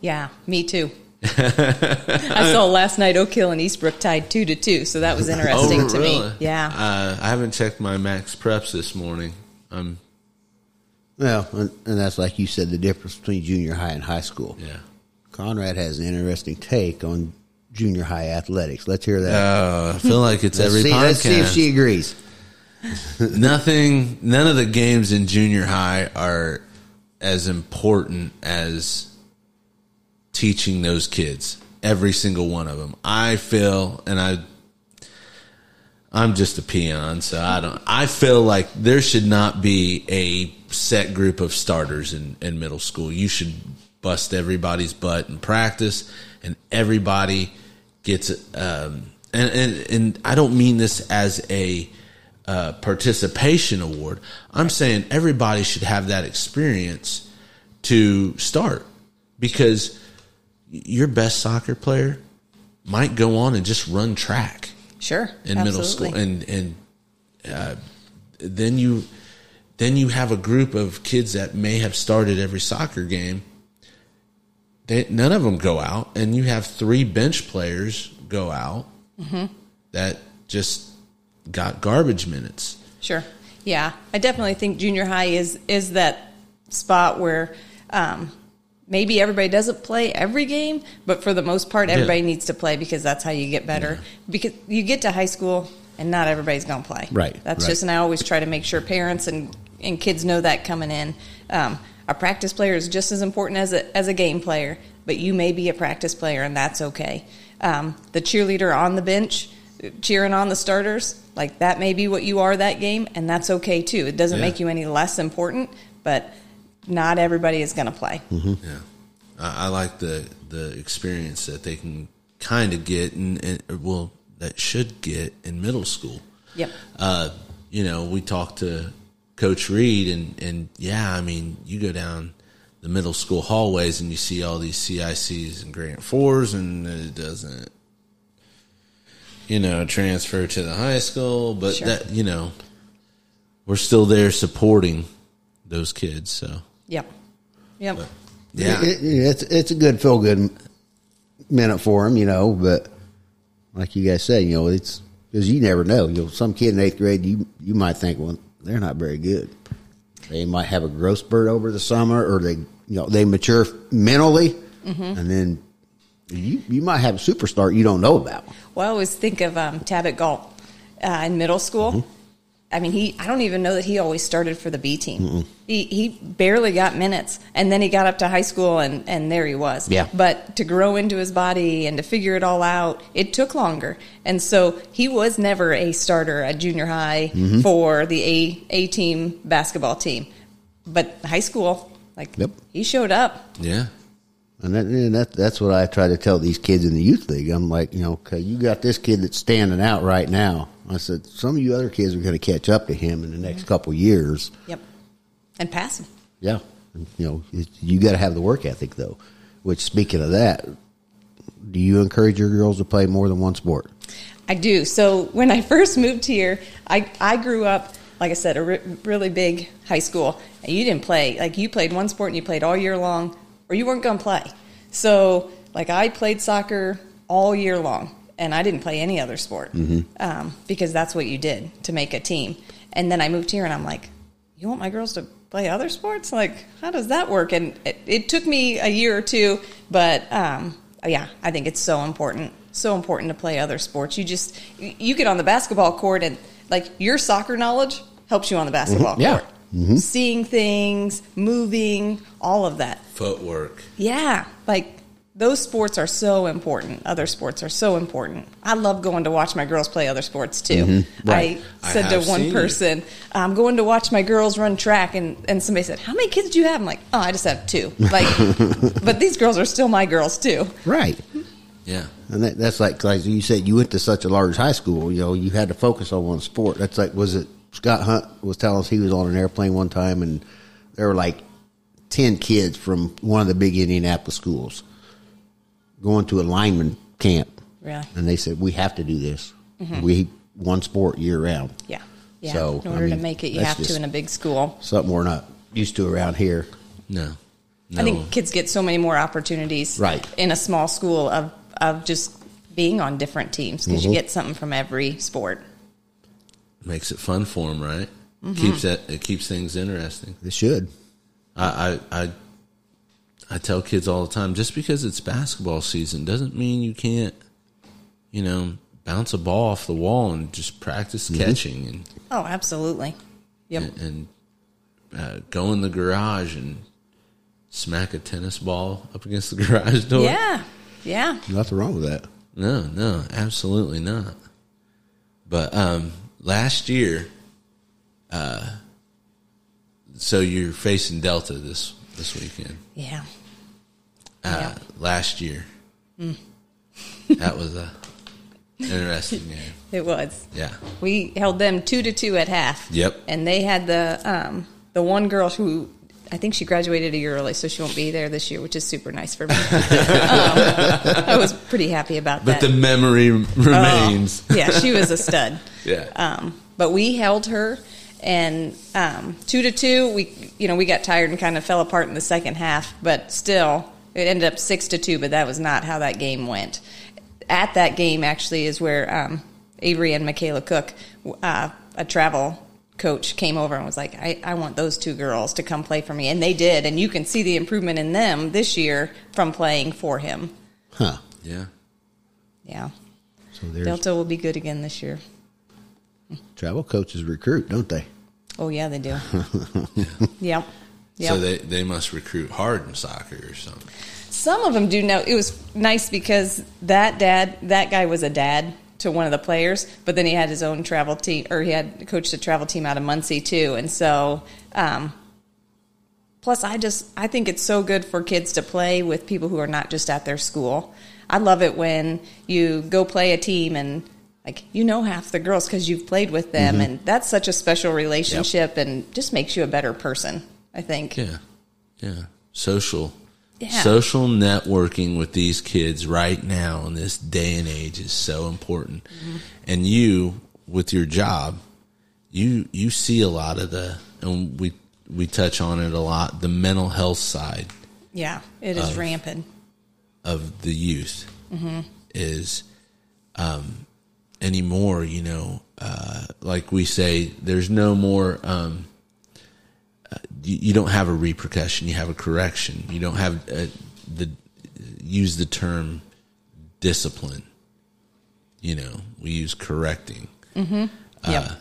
Yeah, me too. (laughs) I saw last night Oak Hill and Eastbrook tied two to two, so that was interesting Oh, to really? me. Yeah, uh, I haven't checked my MaxPreps this morning. Um, Well, and, and that's like you said, the difference between junior high and high school. yeah, Conrad has an interesting take on junior high athletics. Let's hear that. Uh, I feel like it's every see, podcast. let's see if she agrees. (laughs) Nothing, none of the games in junior high are as important as teaching those kids. Every single one of them. I feel, and I, I'm just a peon, so I don't. I feel like there should not be a set group of starters in, in middle school. You should bust everybody's butt in practice, and everybody gets. Um, and and and I don't mean this as a uh, participation award. I'm saying everybody should have that experience to start because your best soccer player might go on and just run track Sure. in middle school and and uh, then you then you have a group of kids that may have started every soccer game they, none of them go out and you have three bench players go out Mm-hmm. that just got garbage minutes Sure. Yeah, I definitely think junior high is is that spot where um, maybe everybody doesn't play every game, but for the most part, everybody needs to play because that's how you get better. Because you get to high school and not everybody's going to play. Right, That's right. just, and I always try to make sure parents and and kids know that coming in. Um, a practice player is just as important as a as a game player, but you may be a practice player, and that's okay. Um, the cheerleader on the bench cheering on the starters, like that may be what you are that game, and that's okay too. It doesn't Yeah. make you any less important, but not everybody is going to play. yeah I, I like the the experience that they can kind of get and, and well that should get in middle school Yep. uh, you know, we talked to Coach Reed, and and yeah, I mean, you go down the middle school hallways and you see all these CICs and Grant Fours, and it doesn't, you know, transfer to the high school. But Sure. that, you know, we're still there supporting those kids. So Yep. Yep. yeah, It- it- it's it's a good feel good minute for them, you know. But like you guys said, you know, it's because you never know. You know, some kid in eighth grade, you you might think, well, they're not very good. They might have a growth spurt over the summer, or they you know they mature mentally, and then you you might have a superstar you don't know about. Well, I always think of um, Tabit Galt uh, in middle school. Mm-hmm. I mean, he. I don't even know that he always started for the B team. He he barely got minutes, and then he got up to high school, and and there he was. Yeah. But to grow into his body and to figure it all out, it took longer. And so he was never a starter at junior high Mm-hmm. for the A A team basketball team, but high school, like Yep. he showed up. yeah, And, that, and that, that's what I try to tell these kids in the youth league. I'm like, you know, okay, you got this kid that's standing out right now. I said, some of you other kids are going to catch up to him in the next couple years. Yep. And pass him. Yeah, And, you know, it- you got to have the work ethic though. Which, speaking of that, do you encourage your girls to play more than one sport? I do. So when I (laughs) first moved here, I, I grew up, like I said, a re- really big high school. And you didn't play. Like you played one sport and you played all year long, or you weren't going to play. So like I played soccer all year long, and I didn't play any other sport um, because that's what you did to make a team. And then I moved here, and I'm like, you want my girls to play other sports? Like, how does that work? And it, it took me a year or two, but um, yeah, I think it's so important, so important to play other sports. You just you get on the basketball court, and like your soccer knowledge helps you on the basketball Yeah. court. Mm-hmm. Seeing things, moving, all of that. footwork. Yeah, like those sports are so important. Other sports are so important. I love going to watch my girls play other sports too. Mm-hmm. Right. I I said to one seen person, "I'm going to watch my girls run track," and and somebody said, "How many kids do you have?" I'm like, "Oh, I just have two. (laughs) Like, but these girls are still my girls too. Right. Yeah, And that, that's like, like you said, you went to such a large high school. You know, you had to focus on one sport. That's like, was it Scott Hunt was telling us he was on an airplane one time, and there were like ten kids from one of the big Indianapolis schools going to a lineman camp, Really? and they said we have to do this. Mm-hmm. We one sport year round. Yeah, yeah. So, in I order to make it, you have to in a big school. Something we're not used to around here. no, no. I think kids get so many more opportunities Right. in a small school of of just being on different teams because you mm-hmm. get something from every sport. Makes it fun for them, right? Mm-hmm. Keeps that it keeps things interesting. It should. I, I I I tell kids all the time, just because it's basketball season doesn't mean you can't you know, bounce a ball off the wall and just practice catching and Oh, absolutely. Yep. and, and uh, go in the garage and smack a tennis ball up against the (laughs) garage door. Yeah. Yeah. Nothing wrong with that. No, no, absolutely not. But um, last year, uh, so you're facing Delta this this weekend. Yeah. Uh, Yeah. Last year, (laughs) that was a interesting game. (laughs) It was. Yeah, We held them two to two at half. Yep. And they had the um, the one girl who I think she graduated a year early, so she won't be there this year, which is super nice for me. (laughs) um, I was pretty happy about but that. But the memory remains. Oh, yeah, she was a stud. (laughs) Yeah. Um, but we held her, and um, two to two, we you know we got tired and kind of fell apart in the second half. But still, it ended up six to two. But that was not how that game went. At that game, actually, is where um, Avery and Michaela Cook, uh, a travel coach, came over and was like, I, "I want those two girls to come play for me," and they did. And you can see the improvement in them this year from playing for him. Huh. yeah. Yeah, So there's Delta will be good again this year. travel coaches recruit, don't they? Oh yeah, they do. (laughs) yep. Yep. So they they must recruit hard in soccer or something. Some of them do know. It was nice because that dad, that guy was a dad to one of the players, but then he had his own travel team, or he had coached a travel team out of Muncie too, and so. Um, plus, I just I think it's so good for kids to play with people who are not just at their school. I love it when you go play a team and like you know half the girls because you've played with them, and that's such a special relationship and just makes you a better person. I think. Yeah, yeah. Social, Yeah. social networking with these kids right now in this day and age is so important. And you, with your job, you you see a lot of the, and we we touch on it a lot. The mental health side Yeah, it is rampant. of the youth is um, anymore. You know, uh, like we say, there's no more. Um, you, you don't have a repercussion. You have a correction. You don't have uh the use the term discipline. You know, we use correcting. yep.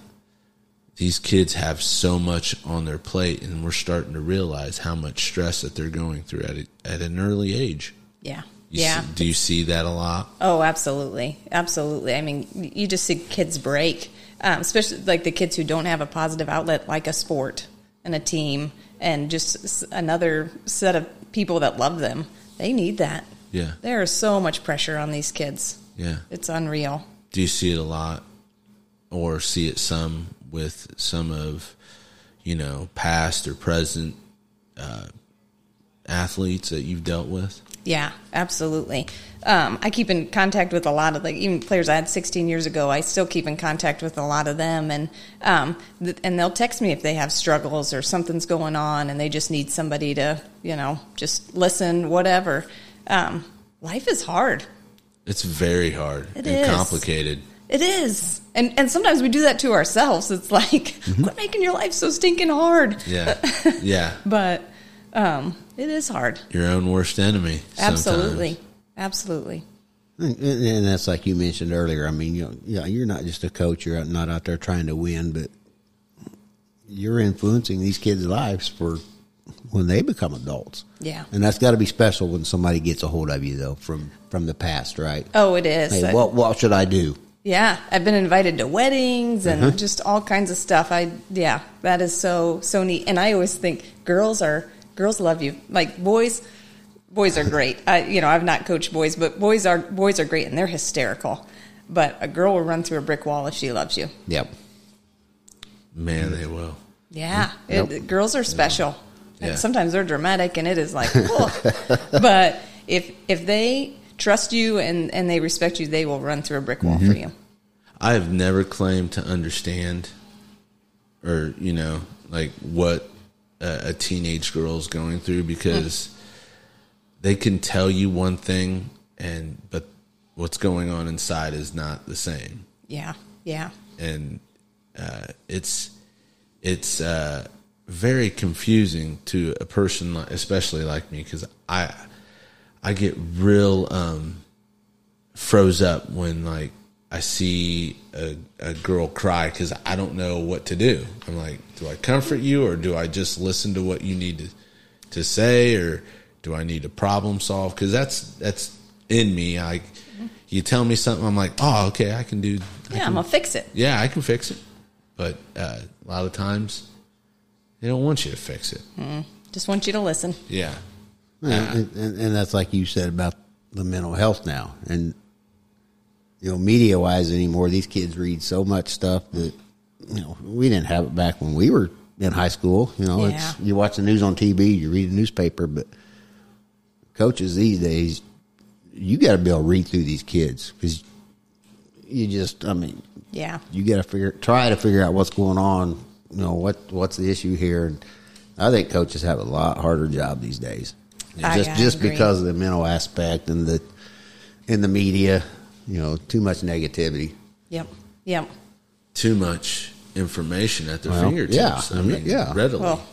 These kids have so much on their plate, and we're starting to realize how much stress that they're going through at a, at an early age. Yeah. You yeah. see- do you see that a lot? oh, absolutely. Absolutely. I mean, you just see kids break, um, especially like the kids who don't have a positive outlet like a sport and a team and just another set of people that love them. They need that. Yeah. There is so much pressure on these kids. Yeah. It's unreal. Do you see it a lot or see it some with some of, you know, past or present uh, athletes that you've dealt with? Yeah, absolutely. Um, I keep in contact with a lot of like even players I had 16 years ago. I still keep in contact with a lot of them, and um, th- and they'll text me if they have struggles or something's going on, and they just need somebody to you know just listen, whatever. Um, life is hard. It's very hard It and is. complicated. It is, and and sometimes we do that to ourselves. It's like quit making your life so stinking hard. Yeah. (laughs) yeah. But um, it is hard. Your own worst enemy. sometimes. Absolutely, absolutely. And, and that's like you mentioned earlier. I mean, you know, yeah, you're not just a coach. You're not out there trying to win, but you're influencing these kids' lives for when they become adults. Yeah. and that's got to be special when somebody gets a hold of you, though, from from the past, right? Oh, it is. Hey, what what should I do? Yeah, I've been invited to weddings and Uh-huh. just all kinds of stuff. I yeah, that is so so neat. And I always think girls are girls love you. Like boys, boys are great. I, you know, I've not coached boys, but boys are boys are great and they're hysterical. But a girl will run through a brick wall if she loves you. Yep. Man, they will. Yeah, Yep. it, girls are special. Yeah. And sometimes they're dramatic, and it is like, (laughs) but if if they trust you and and they respect you, they will run through a brick wall Mm-hmm. for you. I have never claimed to understand or, you know, like what a, a teenage girl's going through because they can tell you one thing and but what's going on inside is not the same. Yeah, yeah, And uh, it's it's uh, very confusing to a person, li- especially like me, because I I get real um, froze up when like I see a, a girl cry because I don't know what to do. I'm like, do I comfort you or do I just listen to what you need to to say or do I need to problem solve? Because that's that's in me. I you tell me something, I'm like, oh, okay, I can do. I Yeah, can, I'm gonna fix it. yeah, I can fix it. But uh, a lot of times, they don't want you to fix it. Just want you to listen. Yeah, Yeah, and, and, and that's like you said about the mental health now, and you know, media wise anymore, these kids read so much stuff that you know we didn't have it back when we were in high school. You know, Yeah. it's you watch the news on TV, you read a newspaper, but coaches these days, you got to be able to read through these kids because you just, I mean, Yeah. you got to figure try to figure out what's going on. You know what what's the issue here, and I think coaches have a lot harder job these days, I- just I just because of the mental aspect and the in the media. You know, too much negativity. Yep. Yep. too much information at their Well, fingertips. yeah, I I mean, mean, yeah. readily. Well,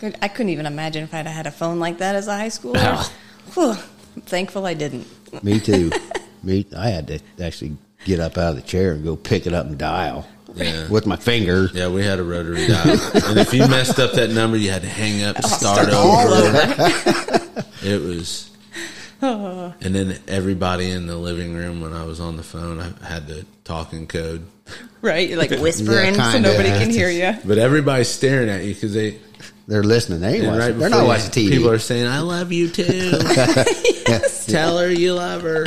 good- I couldn't even imagine if I'd had a phone like that as a high schooler. Yeah. (laughs) Whew. I'm thankful I didn't. Me too. (laughs) Me, I had to actually get up out of the chair and go pick it up and dial Yeah. with my finger. yeah, we had a rotary dial, (laughs) and if you messed up that number, you had to hang up, and oh, start, start over. over. It was, (laughs) and then everybody in the living room when I was on the phone, I had to talk in code. right? You're like (laughs) whispering so kinda. can hear you. But everybody's staring at you because they They're listening. They ain't and watching. They're not watching TV. People are saying, "I love you too." (laughs) Tell her you love her.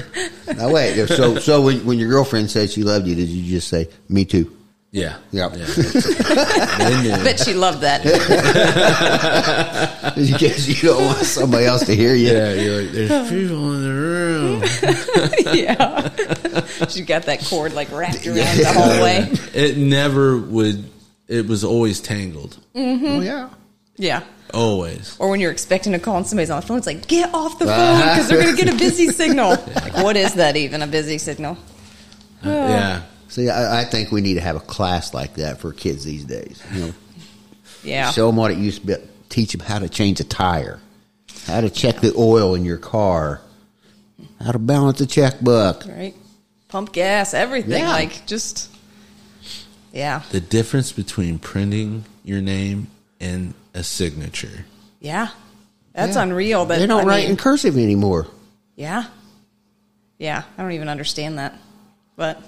now wait. So so when, when your girlfriend said she loved you, did you just say me too? Yeah, Yeah. (laughs) They knew. Bet she loved that. (laughs) In case you don't want somebody else to hear you. Yeah, you're like, there's people in the room. (laughs) yeah. she got that cord like wrapped around the hallway. It never would. It was always tangled. Oh yeah. Yeah. Always. Or when you're expecting a call and somebody's on the phone, it's like, get off the phone uh-huh. because they're going to get a busy signal. Like, what is that even, a busy signal? Uh, yeah. See, I, I think we need to have a class like that for kids these days. You know, (laughs) Yeah. show them what it used to be. Teach them how to change a tire, how to check the oil in your car, how to balance a checkbook. right? Pump gas, everything. Yeah. Like, just, yeah. The difference between printing your name and a signature. Yeah. That's Yeah. unreal. That they don't I write mean, in cursive anymore. Yeah. Yeah. I don't even understand that. But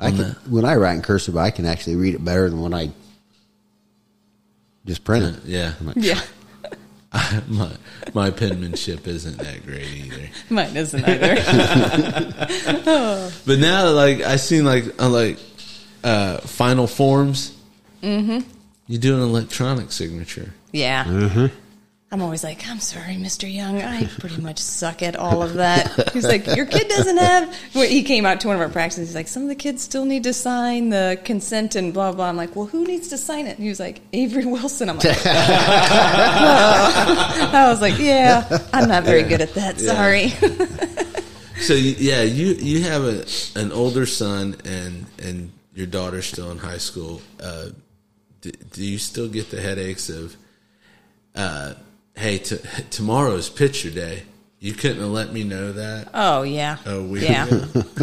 I can, the- when I write in cursive, I can actually read it better than when I just print it. Yeah. I'm like, yeah, (laughs) my my penmanship isn't that great either. mine isn't either. (laughs) But now, like I seen like uh, like uh, final forms. Mm-hmm. You do an electronic signature. yeah. I'm always like, I'm sorry, Mr. Young. I pretty much suck at all of that. He's like, your kid doesn't have. Well, he came out to one of our practices. He's like, some of the kids still need to sign the consent and blah blah. I'm like, well, who needs to sign it? And he was like, Avery Wilson. I'm like, (laughs) I was like, yeah, I'm not very good at that. Sorry. (laughs) So yeah, you you have a an older son and and your daughter's still in high school. Uh, do, do you still get the headaches of, uh, hey, t- tomorrow's picture day? You couldn't have let me know that. Oh yeah. Oh, we- (laughs) yeah.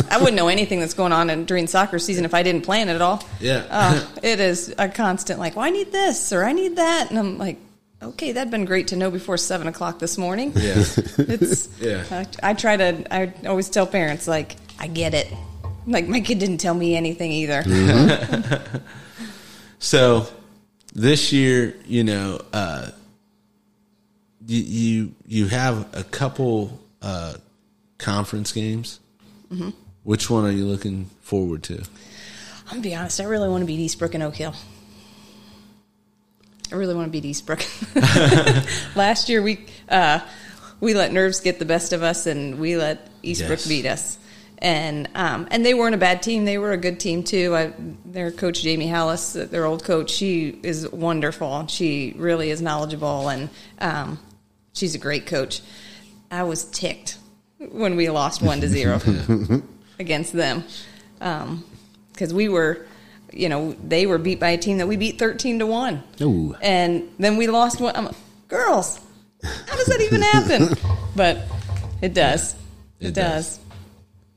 I wouldn't know anything that's going on in, during soccer season if I didn't plan it at all. Yeah. Oh, it is a constant like, well, I need this or I need that, and I'm like, okay, that'd been great to know before seven o'clock this morning. Yeah, (laughs) It's Yeah. I, I try to. I always tell parents like, I get it. Like my kid didn't tell me anything either. (laughs) So this year, you know, uh, you, you you have a couple uh, conference games. Mm-hmm. Which one are you looking forward to? I'm gonna be honest. I really want to beat Eastbrook and Oak Hill. I really want to beat Eastbrook. (laughs) Last year we uh, we let nerves get the best of us, and we let Eastbrook Yes. beat us. And um, and they weren't a bad team; they were a good team too. I, their coach Jamie Hallis, their old coach, she is wonderful. She really is knowledgeable, and um, she's a great coach. I was ticked when we lost one to zero (laughs) (laughs) against them um, because we were, you know, they were beat by a team that we beat thirteen to one, Ooh. and then we lost one. I'm like, girls, how does that even happen? (laughs) but it does. It, does.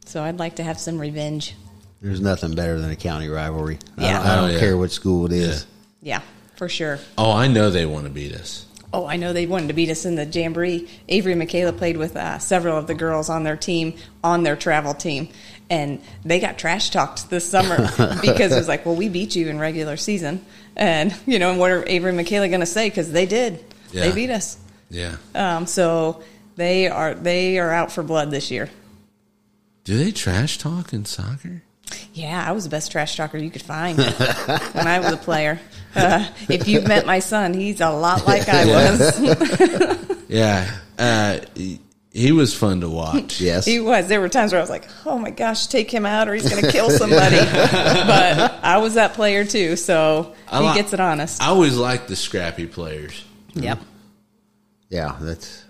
So I'd like to have some revenge. There's nothing better than a county rivalry. I Yeah. don't, I don't Oh, yeah. care what school it is. Yeah, for sure. Oh, I know they want to beat us. Oh, I know they wanted to beat us in the jamboree. Avery and Michaela played with uh, several of the girls on their team, on their travel team, and they got trash talked this summer (laughs) because it was like, well, we beat you in regular season. And, you know, and what are Avery and Michaela going to say? Because they did. They beat us. Yeah. Um, so they are they are out for blood this year. Do they trash talk in soccer? Yeah, I was the best trash talker you could find when I was a player. Uh, if you've met my son, he's a lot like I was. (laughs) Yeah. Uh, he, he was fun to watch. Yes. He was. There were times where I was like, "Oh my gosh, take him out, or he's going to kill somebody." but I was that player too, so I he li- gets it honest. I always liked the scrappy players. yep. Yeah, that's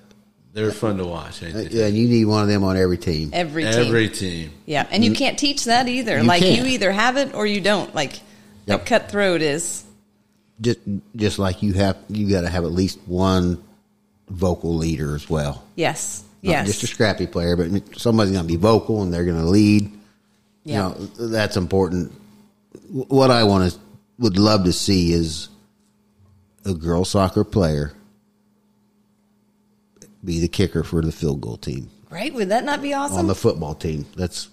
They're fun to watch. ain't they? yeah. And you need one of them on every team. Every team. Every team. yeah, and you can't teach that either. You like can't. you either have it or you don't. Like Yep. like cutthroat is. Just just like you have, you got to have at least one vocal leader as well. Yes. Not Yes. just a scrappy player, but somebody's going to be vocal and they're going to lead. yeah. You know, that's important. What I want to would love to see is a girl soccer player be the kicker for the field goal team right? Would that not be awesome? on the football team. That's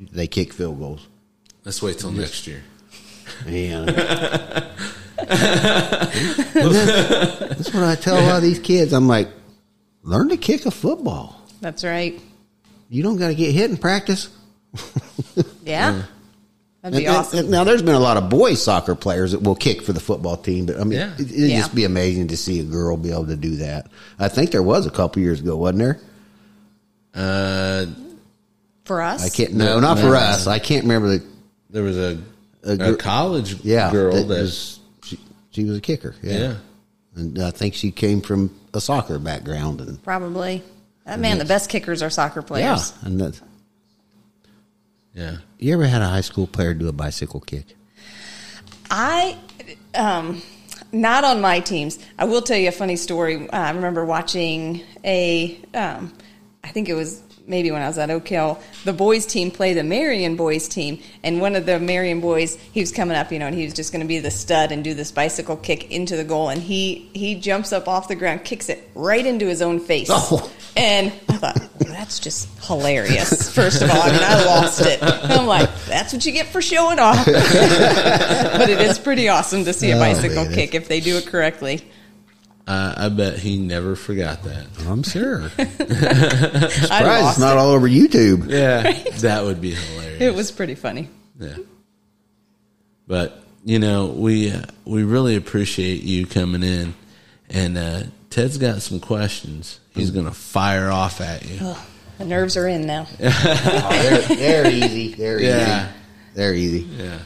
they kick field goals. Let's wait till next year. Yeah. (laughs) that's what I tell a lot of these kids. I'm like, learn to kick a football. That's right. You don't got to get hit in practice. Yeah. That'd be And- and- awesome. and now, there's been a lot of boys soccer players that will kick for the football team, but I mean, Yeah. it, it'd Yeah. just be amazing to see a girl be able to do that. I think there was a couple years ago, wasn't there? Uh, For us, I can't. No, No, not for no. us. I can't remember the. there was a, A a, college Yeah, girl that that, was. She, she was a kicker. Yeah. yeah. and I think she came from a soccer background, and probably. That man, the best kickers are soccer players. yeah, players. and that. Yeah. You ever had a high school player do a bicycle kick? I, um, not on my teams. I will tell you a funny story. Uh, I remember watching a, um, I think it was maybe when I was at Oak Hill, the boys team play the Marion boys team, and one of the Marion boys, he was coming up, you know, and he was just going to be the stud and do this bicycle kick into the goal, and he he jumps up off the ground, kicks it right into his own face, Oh. and I thought. That's just hilarious. First of all, I mean, I lost it. I'm like, that's what you get for showing off. (laughs) but it is pretty awesome to see a Oh, bicycle kick if they do it correctly. Uh, I bet he never forgot that. I'm sure. (laughs) I Surprised it's not it. all over YouTube. Yeah. (laughs) That would be hilarious. It was pretty funny. Yeah. But you know, we uh, we really appreciate you coming in, and uh, Ted's got some questions. He's going to fire off at you. The nerves are in now. Oh, (laughs) they're, they're easy. They're Yeah. easy. They're easy. Yeah.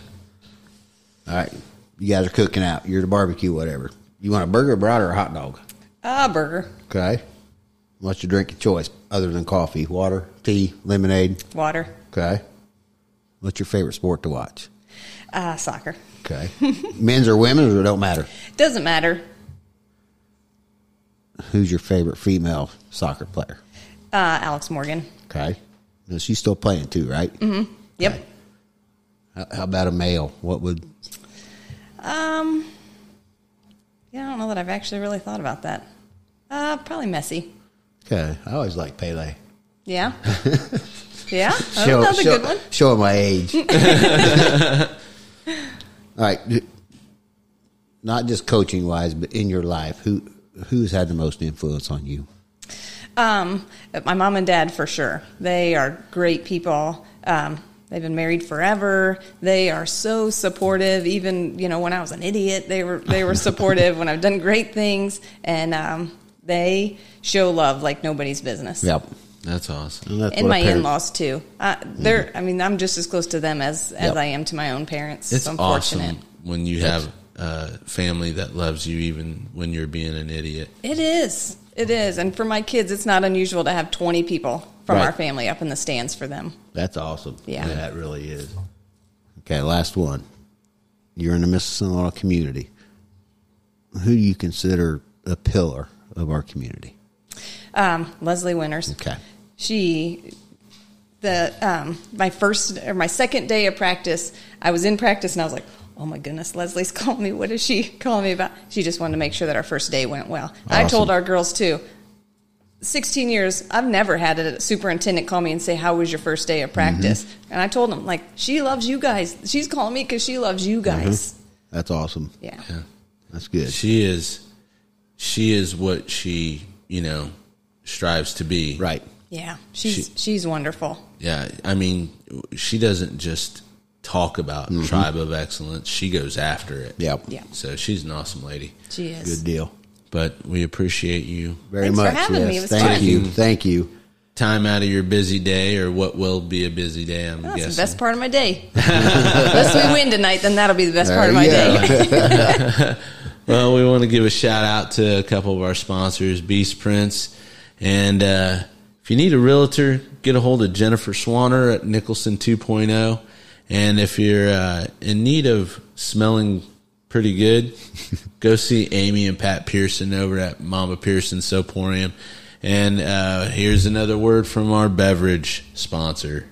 All right. You guys are cooking out. You're the barbecue, whatever. You want a burger, brat, or a hot dog? Ah, burger, Okay. What's your drink of choice other than coffee? Water, tea, lemonade? water, Okay. What's your favorite sport to watch? uh, soccer. Okay. (laughs) Men's or women's, or it don't matter? Doesn't matter. Who's your favorite female soccer player? Uh, Alex Morgan. Okay. Now, she's still playing too, right? Mm-hmm. Yep. How, how about a male? What would Um, yeah, I don't know that I've actually really thought about that. Uh, probably Messi. Okay, I always like Pele. Yeah. (laughs) yeah. Oh, another show, good one. Show my age. (laughs) All right, not just coaching wise, but in your life, who who's had the most influence on you? Um, my mom and dad for sure. They are great people. Um, they've been married forever. They are so supportive. Even you know when I was an idiot, they were they were supportive. when I've done great things, and um, they show love like nobody's business. Yep, That's awesome. and, that's And my parent- in-laws too. Uh, they're. I mean, I'm just as close to them as as Yep. I am to my own parents. It's so awesome when you have a family that loves you, even when you're being an idiot. It is. It is. And for my kids, it's not unusual to have 20 people from Right. our family up in the stands for them. That's awesome. Yeah. that really is. Okay, last one. You're in the Mississinewa community. Who do you consider a pillar of our community? Um, Leslie Winters. Okay. She the um, my first or my second day of practice, I was in practice and I was like, "Oh my goodness, Leslie's (laughs) calling me. What is she calling me about?" She just wanted to make sure that our first day went well. I told our girls too. 16 years, I've never had a superintendent call me and say, "How was your first day of mm-hmm. practice?" And I told them, like, she loves you guys. She's calling me because she loves you mm-hmm. guys. That's awesome. Yeah. That's good. She is, she is what she you know strives to be. Right. Yeah, she's She- she's wonderful. Yeah, I mean, she doesn't just talk about mm-hmm. tribe of excellence; she goes after it. Yeah. Yeah. So she's an awesome lady. She is. Good deal. But we appreciate you Very Thanks for much. having yes. me. It was Thank fun. you. Thank you. time out of your busy day, or what will be a busy day. I'm That's guessing. the best part of my day. (laughs) Unless we win tonight, then that'll be the best part of my There day. (laughs) (laughs) Well, we want to give a shout out to a couple of our sponsors, Beast Prince. And uh, if you need a realtor, get a hold of Jennifer Swanner at Nicholson 2.0. And if you're uh, in need of smelling pretty good, (laughs) go see Amy and Pat Pearson over at Mama Pearson Soporium. And uh, here's another word from our beverage sponsor.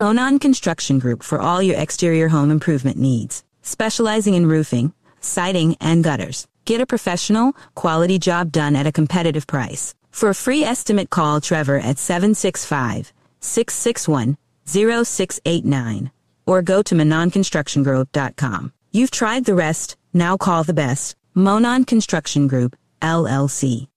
Monon Construction Group for all your exterior home improvement needs, specializing in roofing, siding, and gutters. Get a professional, quality job done at a competitive price. For a free estimate, call Trevor at 765 661 0689 or go to MononConstructionGroup.com. You've tried the rest, now call the best. Monon Construction Group, LLC.